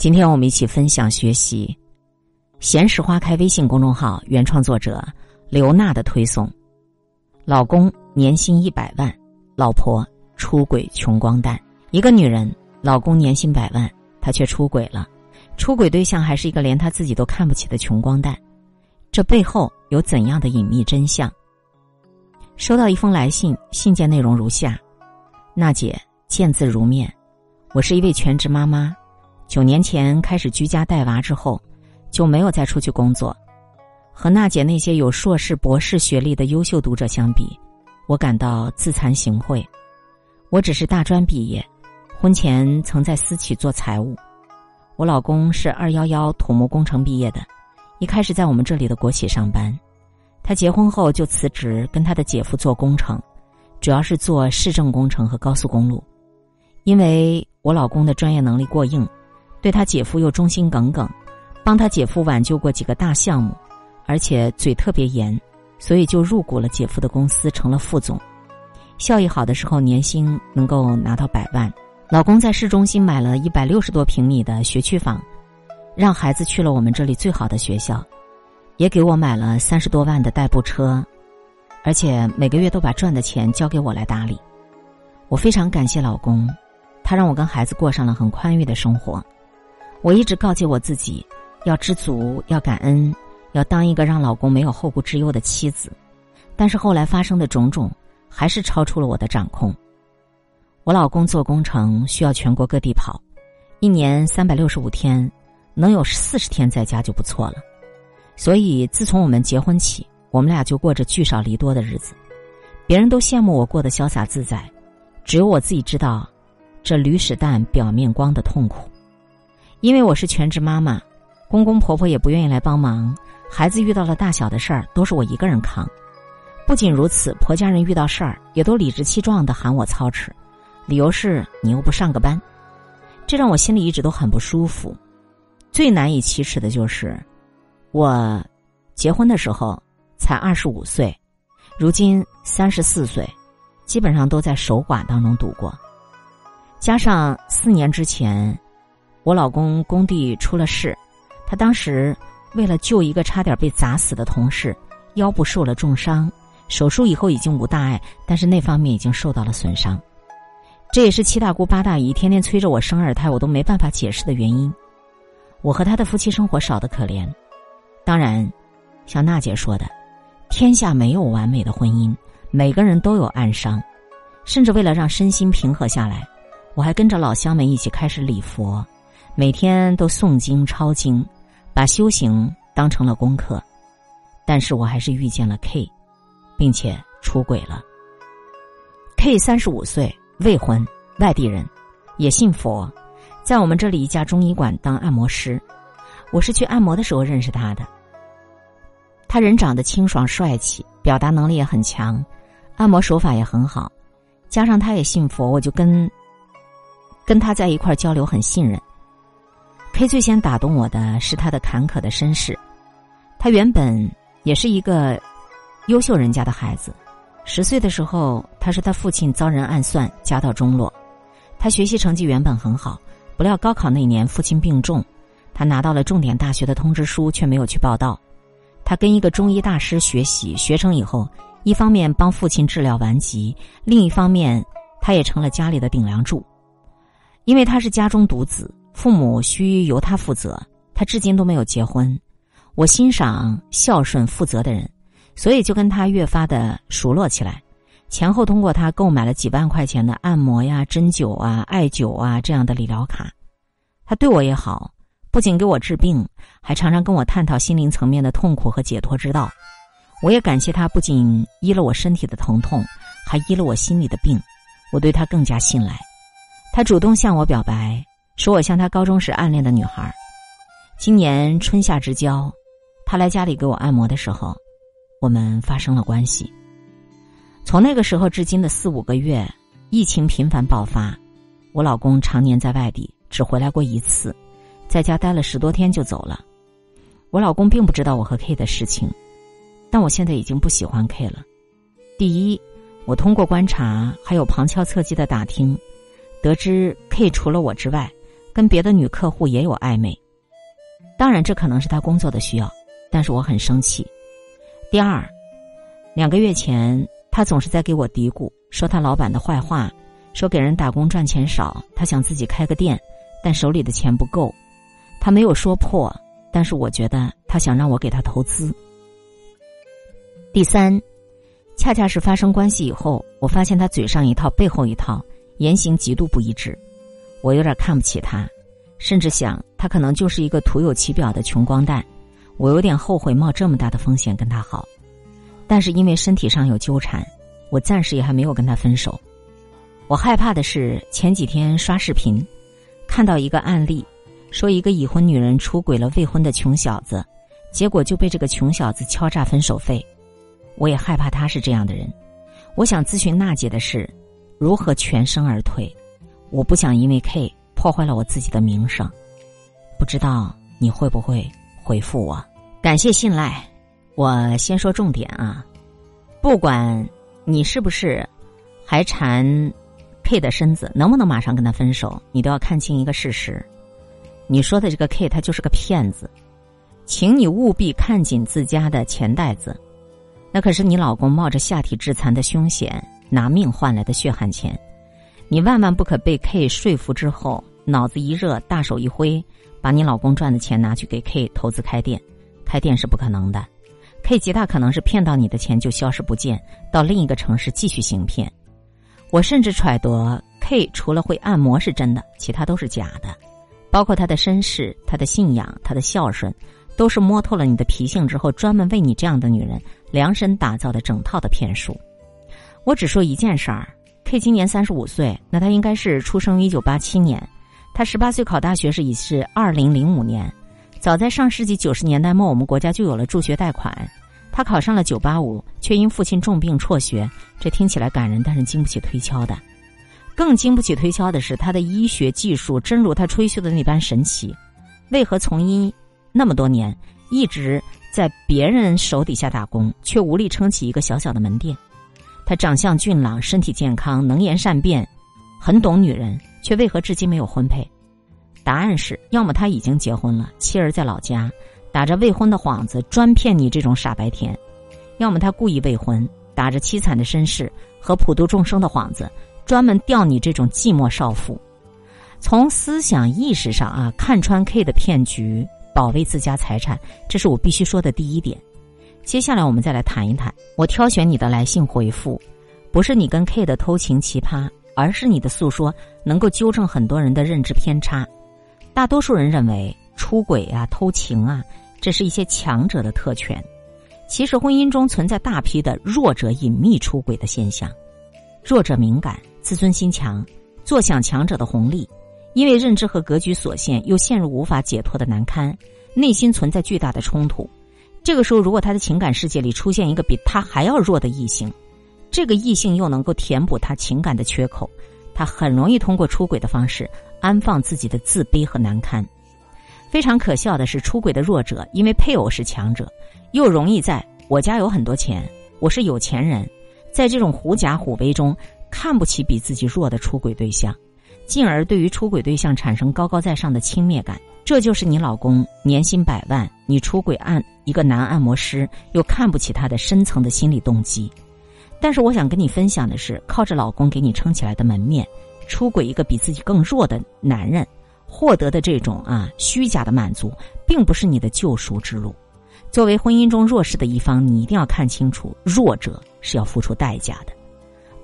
今天我们一起分享学习“闲时花开”微信公众号原创作者刘娜的推送。老公年薪一百万，老婆出轨穷光蛋。一个女人，老公年薪百万，她却出轨了，出轨对象还是一个连她自己都看不起的穷光蛋。这背后有怎样的隐秘真相？收到一封来信，信件内容如下：娜姐，见字如面，我是一位全职妈妈。九年前开始居家带娃之后，就没有再出去工作。和娜姐那些有硕士、博士学历的优秀读者相比，我感到自惭形秽。我只是大专毕业，婚前曾在私企做财务。我老公是二幺幺土木工程毕业的，一开始在我们这里的国企上班。他结婚后就辞职，跟他的姐夫做工程，主要是做市政工程和高速公路。因为我老公的专业能力过硬。对他姐夫又忠心耿耿，帮他姐夫挽救过几个大项目，而且嘴特别严，所以就入股了姐夫的公司，成了副总。效益好的时候，年薪能够拿到百万。老公在市中心买了一百六十多平米的学区房，让孩子去了我们这里最好的学校，也给我买了三十多万的代步车，而且每个月都把赚的钱交给我来打理。我非常感谢老公，他让我跟孩子过上了很宽裕的生活。我一直告诫我自己，要知足，要感恩，要当一个让老公没有后顾之忧的妻子。但是后来发生的种种，还是超出了我的掌控。我老公做工程需要全国各地跑，一年三百六十五天，能有四十天在家就不错了。所以自从我们结婚起，我们俩就过着聚少离多的日子。别人都羡慕我过得潇洒自在，只有我自己知道，这驴屎蛋表面光的痛苦。因为我是全职妈妈，公公婆婆也不愿意来帮忙，孩子遇到了大小的事儿都是我一个人扛。不仅如此，婆家人遇到事儿也都理直气壮的喊我操持，理由是你又不上个班，这让我心里一直都很不舒服。最难以启齿的就是，我结婚的时候才二十五岁，如今三十四岁，基本上都在守寡当中度过，加上四年之前。我老公工地出了事，他当时为了救一个差点被砸死的同事，腰部受了重伤，手术以后已经无大碍，但是那方面已经受到了损伤。这也是七大姑八大姨天天催着我生二胎，我都没办法解释的原因。我和他的夫妻生活少得可怜。当然，像娜姐说的，天下没有完美的婚姻，每个人都有暗伤。甚至为了让身心平和下来，我还跟着老乡们一起开始礼佛。每天都诵经抄经，把修行当成了功课，但是我还是遇见了 K，并且出轨了。K 三十五岁，未婚，外地人，也信佛，在我们这里一家中医馆当按摩师。我是去按摩的时候认识他的。他人长得清爽帅气，表达能力也很强，按摩手法也很好，加上他也信佛，我就跟跟他在一块交流很信任。K 最先打动我的是他的坎坷的身世。他原本也是一个优秀人家的孩子。十岁的时候，他说他父亲遭人暗算，家道中落。他学习成绩原本很好，不料高考那年父亲病重，他拿到了重点大学的通知书，却没有去报到。他跟一个中医大师学习，学成以后，一方面帮父亲治疗顽疾，另一方面他也成了家里的顶梁柱。因为他是家中独子。父母需由他负责，他至今都没有结婚。我欣赏孝顺负责的人，所以就跟他越发的熟络起来。前后通过他购买了几万块钱的按摩呀、针灸啊、艾灸啊这样的理疗卡。他对我也好，不仅给我治病，还常常跟我探讨心灵层面的痛苦和解脱之道。我也感谢他，不仅医了我身体的疼痛，还医了我心里的病。我对他更加信赖。他主动向我表白。说我像他高中时暗恋的女孩，今年春夏之交，他来家里给我按摩的时候，我们发生了关系。从那个时候至今的四五个月，疫情频繁爆发，我老公常年在外地，只回来过一次，在家待了十多天就走了。我老公并不知道我和 K 的事情，但我现在已经不喜欢 K 了。第一，我通过观察还有旁敲侧击的打听，得知 K 除了我之外。跟别的女客户也有暧昧。当然，这可能是他工作的需要，但是我很生气。第二，两个月前，他总是在给我嘀咕，说他老板的坏话，说给人打工赚钱少，他想自己开个店，但手里的钱不够。他没有说破，但是我觉得他想让我给他投资。第三，恰恰是发生关系以后，我发现他嘴上一套，背后一套，言行极度不一致，我有点看不起他，甚至想他可能就是一个徒有其表的穷光蛋，我有点后悔冒这么大的风险跟他好，但是因为身体上有纠缠，我暂时也还没有跟他分手。我害怕的是前几天刷视频，看到一个案例，说一个已婚女人出轨了未婚的穷小子，结果就被这个穷小子敲诈分手费。我也害怕他是这样的人，我想咨询娜姐的是，如何全身而退？我不想因为 K 破坏了我自己的名声，不知道你会不会回复我？感谢信赖。我先说重点啊，不管你是不是还缠 K 的身子，能不能马上跟他分手，你都要看清一个事实：你说的这个 K 他就是个骗子，请你务必看紧自家的钱袋子。那可是你老公冒着下体致残的凶险，拿命换来的血汗钱，你万万不可被 K 说服之后，脑子一热，大手一挥，把你老公赚的钱拿去给 K 投资开店，开店是不可能的，K 极大可能是骗到你的钱就消失不见，到另一个城市继续行骗。我甚至揣度 K 除了会按摩是真的，其他都是假的，包括他的身世、他的信仰、他的孝顺。都是摸透了你的脾性之后，专门为你这样的女人量身打造的整套的骗术。我只说一件事儿：K 今年三十五岁，那他应该是出生于一九八七年。他十八岁考大学是已是二零零五年。早在上世纪九十年代末，我们国家就有了助学贷款。他考上了九八五，却因父亲重病辍学。这听起来感人，但是经不起推敲的。更经不起推敲的是，他的医学技术真如他吹嘘的那般神奇。为何从医？那么多年一直在别人手底下打工，却无力撑起一个小小的门店。他长相俊朗，身体健康，能言善辩，很懂女人，却为何至今没有婚配？答案是：要么他已经结婚了，妻儿在老家，打着未婚的幌子专骗你这种傻白甜；要么他故意未婚，打着凄惨的身世和普度众生的幌子，专门钓你这种寂寞少妇。从思想意识上啊，看穿 K 的骗局。保卫自家财产，这是我必须说的第一点。接下来我们再来谈一谈。我挑选你的来信回复，不是你跟 K 的偷情奇葩，而是你的诉说能够纠正很多人的认知偏差。大多数人认为出轨啊、偷情啊，这是一些强者的特权。其实婚姻中存在大批的弱者隐秘出轨的现象。弱者敏感、自尊心强，坐享强者的红利。因为认知和格局所限，又陷入无法解脱的难堪，内心存在巨大的冲突。这个时候，如果他的情感世界里出现一个比他还要弱的异性，这个异性又能够填补他情感的缺口，他很容易通过出轨的方式安放自己的自卑和难堪。非常可笑的是，出轨的弱者因为配偶是强者，又容易在我家有很多钱，我是有钱人，在这种狐假虎威中看不起比自己弱的出轨对象。进而对于出轨对象产生高高在上的轻蔑感，这就是你老公年薪百万，你出轨按一个男按摩师又看不起他的深层的心理动机。但是我想跟你分享的是，靠着老公给你撑起来的门面，出轨一个比自己更弱的男人，获得的这种啊虚假的满足，并不是你的救赎之路。作为婚姻中弱势的一方，你一定要看清楚，弱者是要付出代价的。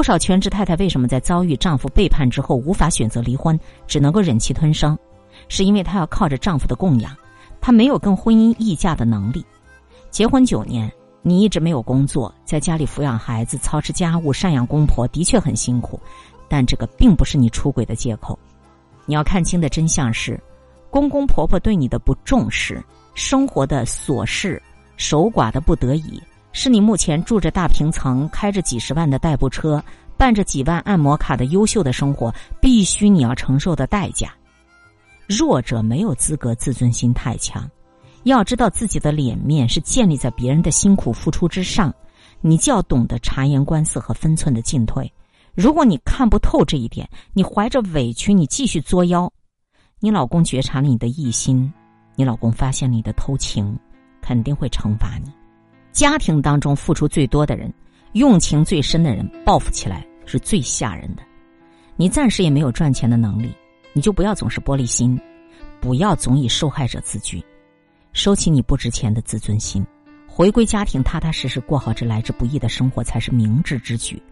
不少全职太太为什么在遭遇丈夫背叛之后无法选择离婚，只能够忍气吞声？是因为她要靠着丈夫的供养，她没有跟婚姻议价的能力。结婚九年，你一直没有工作，在家里抚养孩子、操持家务、赡养公婆，的确很辛苦，但这个并不是你出轨的借口。你要看清的真相是，公公婆婆对你的不重视，生活的琐事，守寡的不得已。是你目前住着大平层、开着几十万的代步车、办着几万按摩卡的优秀的生活，必须你要承受的代价。弱者没有资格自尊心太强，要知道自己的脸面是建立在别人的辛苦付出之上，你就要懂得察言观色和分寸的进退。如果你看不透这一点，你怀着委屈你继续作妖，你老公觉察了你的异心，你老公发现你的偷情，肯定会惩罚你。家庭当中付出最多的人，用情最深的人，报复起来是最吓人的。你暂时也没有赚钱的能力，你就不要总是玻璃心，不要总以受害者自居，收起你不值钱的自尊心，回归家庭，踏踏实实过好这来之不易的生活才是明智之举。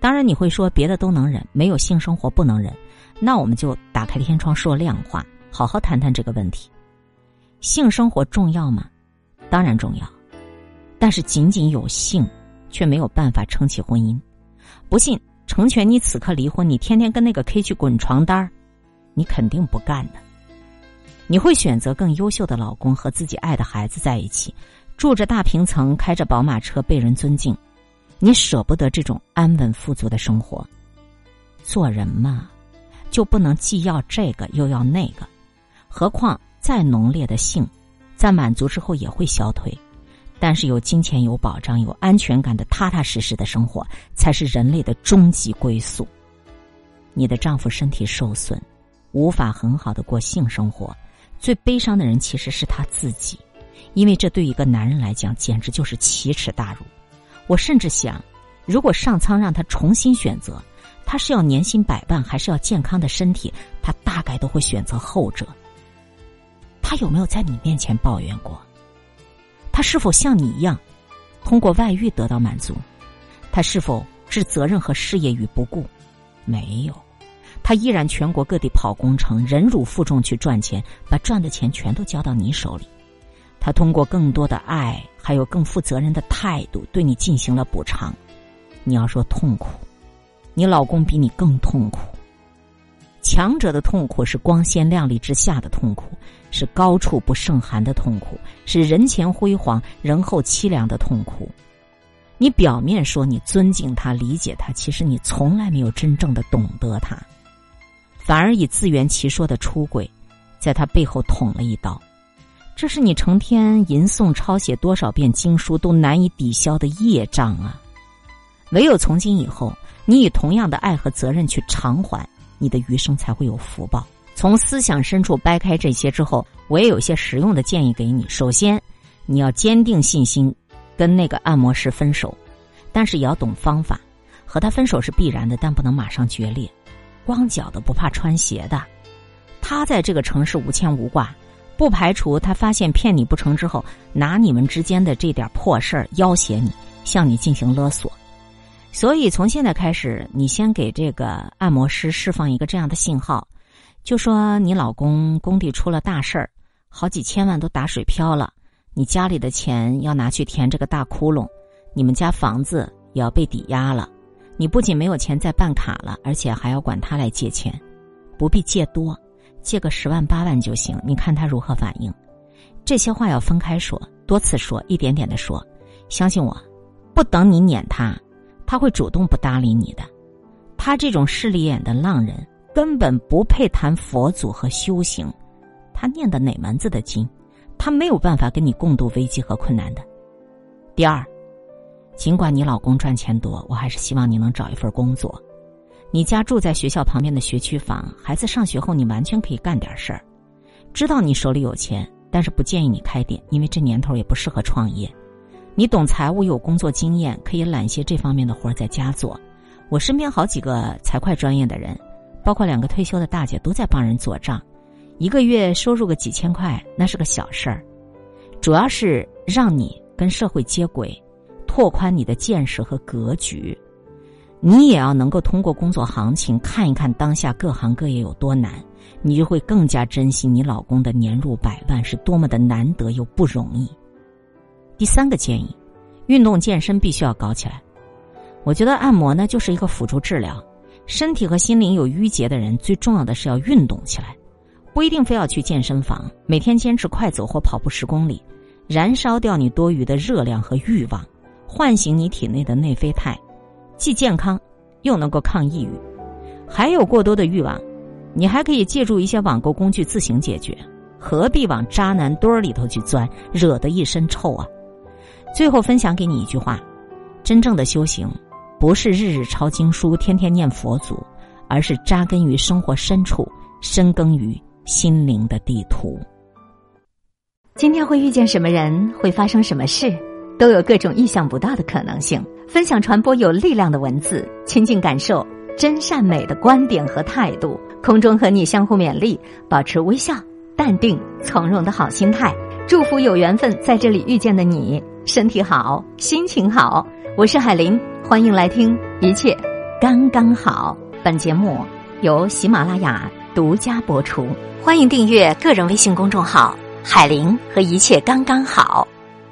当然，你会说别的都能忍，没有性生活不能忍，那我们就打开天窗说亮话，好好谈谈这个问题。性生活重要吗？当然重要，但是仅仅有性，却没有办法撑起婚姻。不信。成全你此刻离婚，你天天跟那个 K 去滚床单你肯定不干的。你会选择更优秀的老公和自己爱的孩子在一起，住着大平层，开着宝马车，被人尊敬。你舍不得这种安稳富足的生活。做人嘛，就不能既要这个又要那个。何况再浓烈的性，在满足之后也会消退。但是有金钱、有保障、有安全感的踏踏实实的生活，才是人类的终极归宿。你的丈夫身体受损，无法很好的过性生活，最悲伤的人其实是他自己，因为这对一个男人来讲简直就是奇耻大辱。我甚至想，如果上苍让他重新选择，他是要年薪百万，还是要健康的身体，他大概都会选择后者。他有没有在你面前抱怨过？他是否像你一样，通过外遇得到满足？他是否置责任和事业于不顾？没有，他依然全国各地跑工程，忍辱负重去赚钱，把赚的钱全都交到你手里。他通过更多的爱，还有更负责任的态度，对你进行了补偿。你要说痛苦，你老公比你更痛苦。强者的痛苦是光鲜亮丽之下的痛苦，是高处不胜寒的痛苦，是人前辉煌人后凄凉的痛苦。你表面说你尊敬他、理解他，其实你从来没有真正的懂得他，反而以自圆其说的出轨，在他背后捅了一刀。这是你成天吟诵、抄写多少遍经书都难以抵消的业障啊！唯有从今以后，你以同样的爱和责任去偿还。你的余生才会有福报。从思想深处掰开这些之后，我也有些实用的建议给你。首先，你要坚定信心，跟那个按摩师分手，但是也要懂方法。和他分手是必然的，但不能马上决裂。光脚的不怕穿鞋的，他在这个城市无牵无挂，不排除他发现骗你不成之后，拿你们之间的这点破事儿要挟你，向你进行勒索。所以，从现在开始，你先给这个按摩师释放一个这样的信号，就说你老公工地出了大事儿，好几千万都打水漂了，你家里的钱要拿去填这个大窟窿，你们家房子也要被抵押了，你不仅没有钱再办卡了，而且还要管他来借钱，不必借多，借个十万八万就行。你看他如何反应？这些话要分开说，多次说，一点点的说。相信我，不等你撵他。他会主动不搭理你的，他这种势利眼的浪人根本不配谈佛祖和修行，他念的哪门子的经？他没有办法跟你共度危机和困难的。第二，尽管你老公赚钱多，我还是希望你能找一份工作。你家住在学校旁边的学区房，孩子上学后你完全可以干点事儿。知道你手里有钱，但是不建议你开店，因为这年头也不适合创业。你懂财务，有工作经验，可以揽些这方面的活在家做。我身边好几个财会专业的人，包括两个退休的大姐，都在帮人做账，一个月收入个几千块，那是个小事儿。主要是让你跟社会接轨，拓宽你的见识和格局。你也要能够通过工作行情看一看当下各行各业有多难，你就会更加珍惜你老公的年入百万是多么的难得又不容易。第三个建议，运动健身必须要搞起来。我觉得按摩呢就是一个辅助治疗，身体和心灵有淤结的人，最重要的是要运动起来，不一定非要去健身房，每天坚持快走或跑步十公里，燃烧掉你多余的热量和欲望，唤醒你体内的内啡肽，既健康又能够抗抑郁。还有过多的欲望，你还可以借助一些网购工具自行解决，何必往渣男堆儿里头去钻，惹得一身臭啊！最后分享给你一句话：真正的修行，不是日日抄经书、天天念佛祖，而是扎根于生活深处，深耕于心灵的地图。今天会遇见什么人，会发生什么事，都有各种意想不到的可能性。分享传播有力量的文字，亲近感受真善美的观点和态度。空中和你相互勉励，保持微笑、淡定、从容的好心态。祝福有缘分在这里遇见的你，身体好，心情好。我是海林，欢迎来听，一切刚刚好。本节目由喜马拉雅独家播出，欢迎订阅个人微信公众号“海玲”和“一切刚刚好”。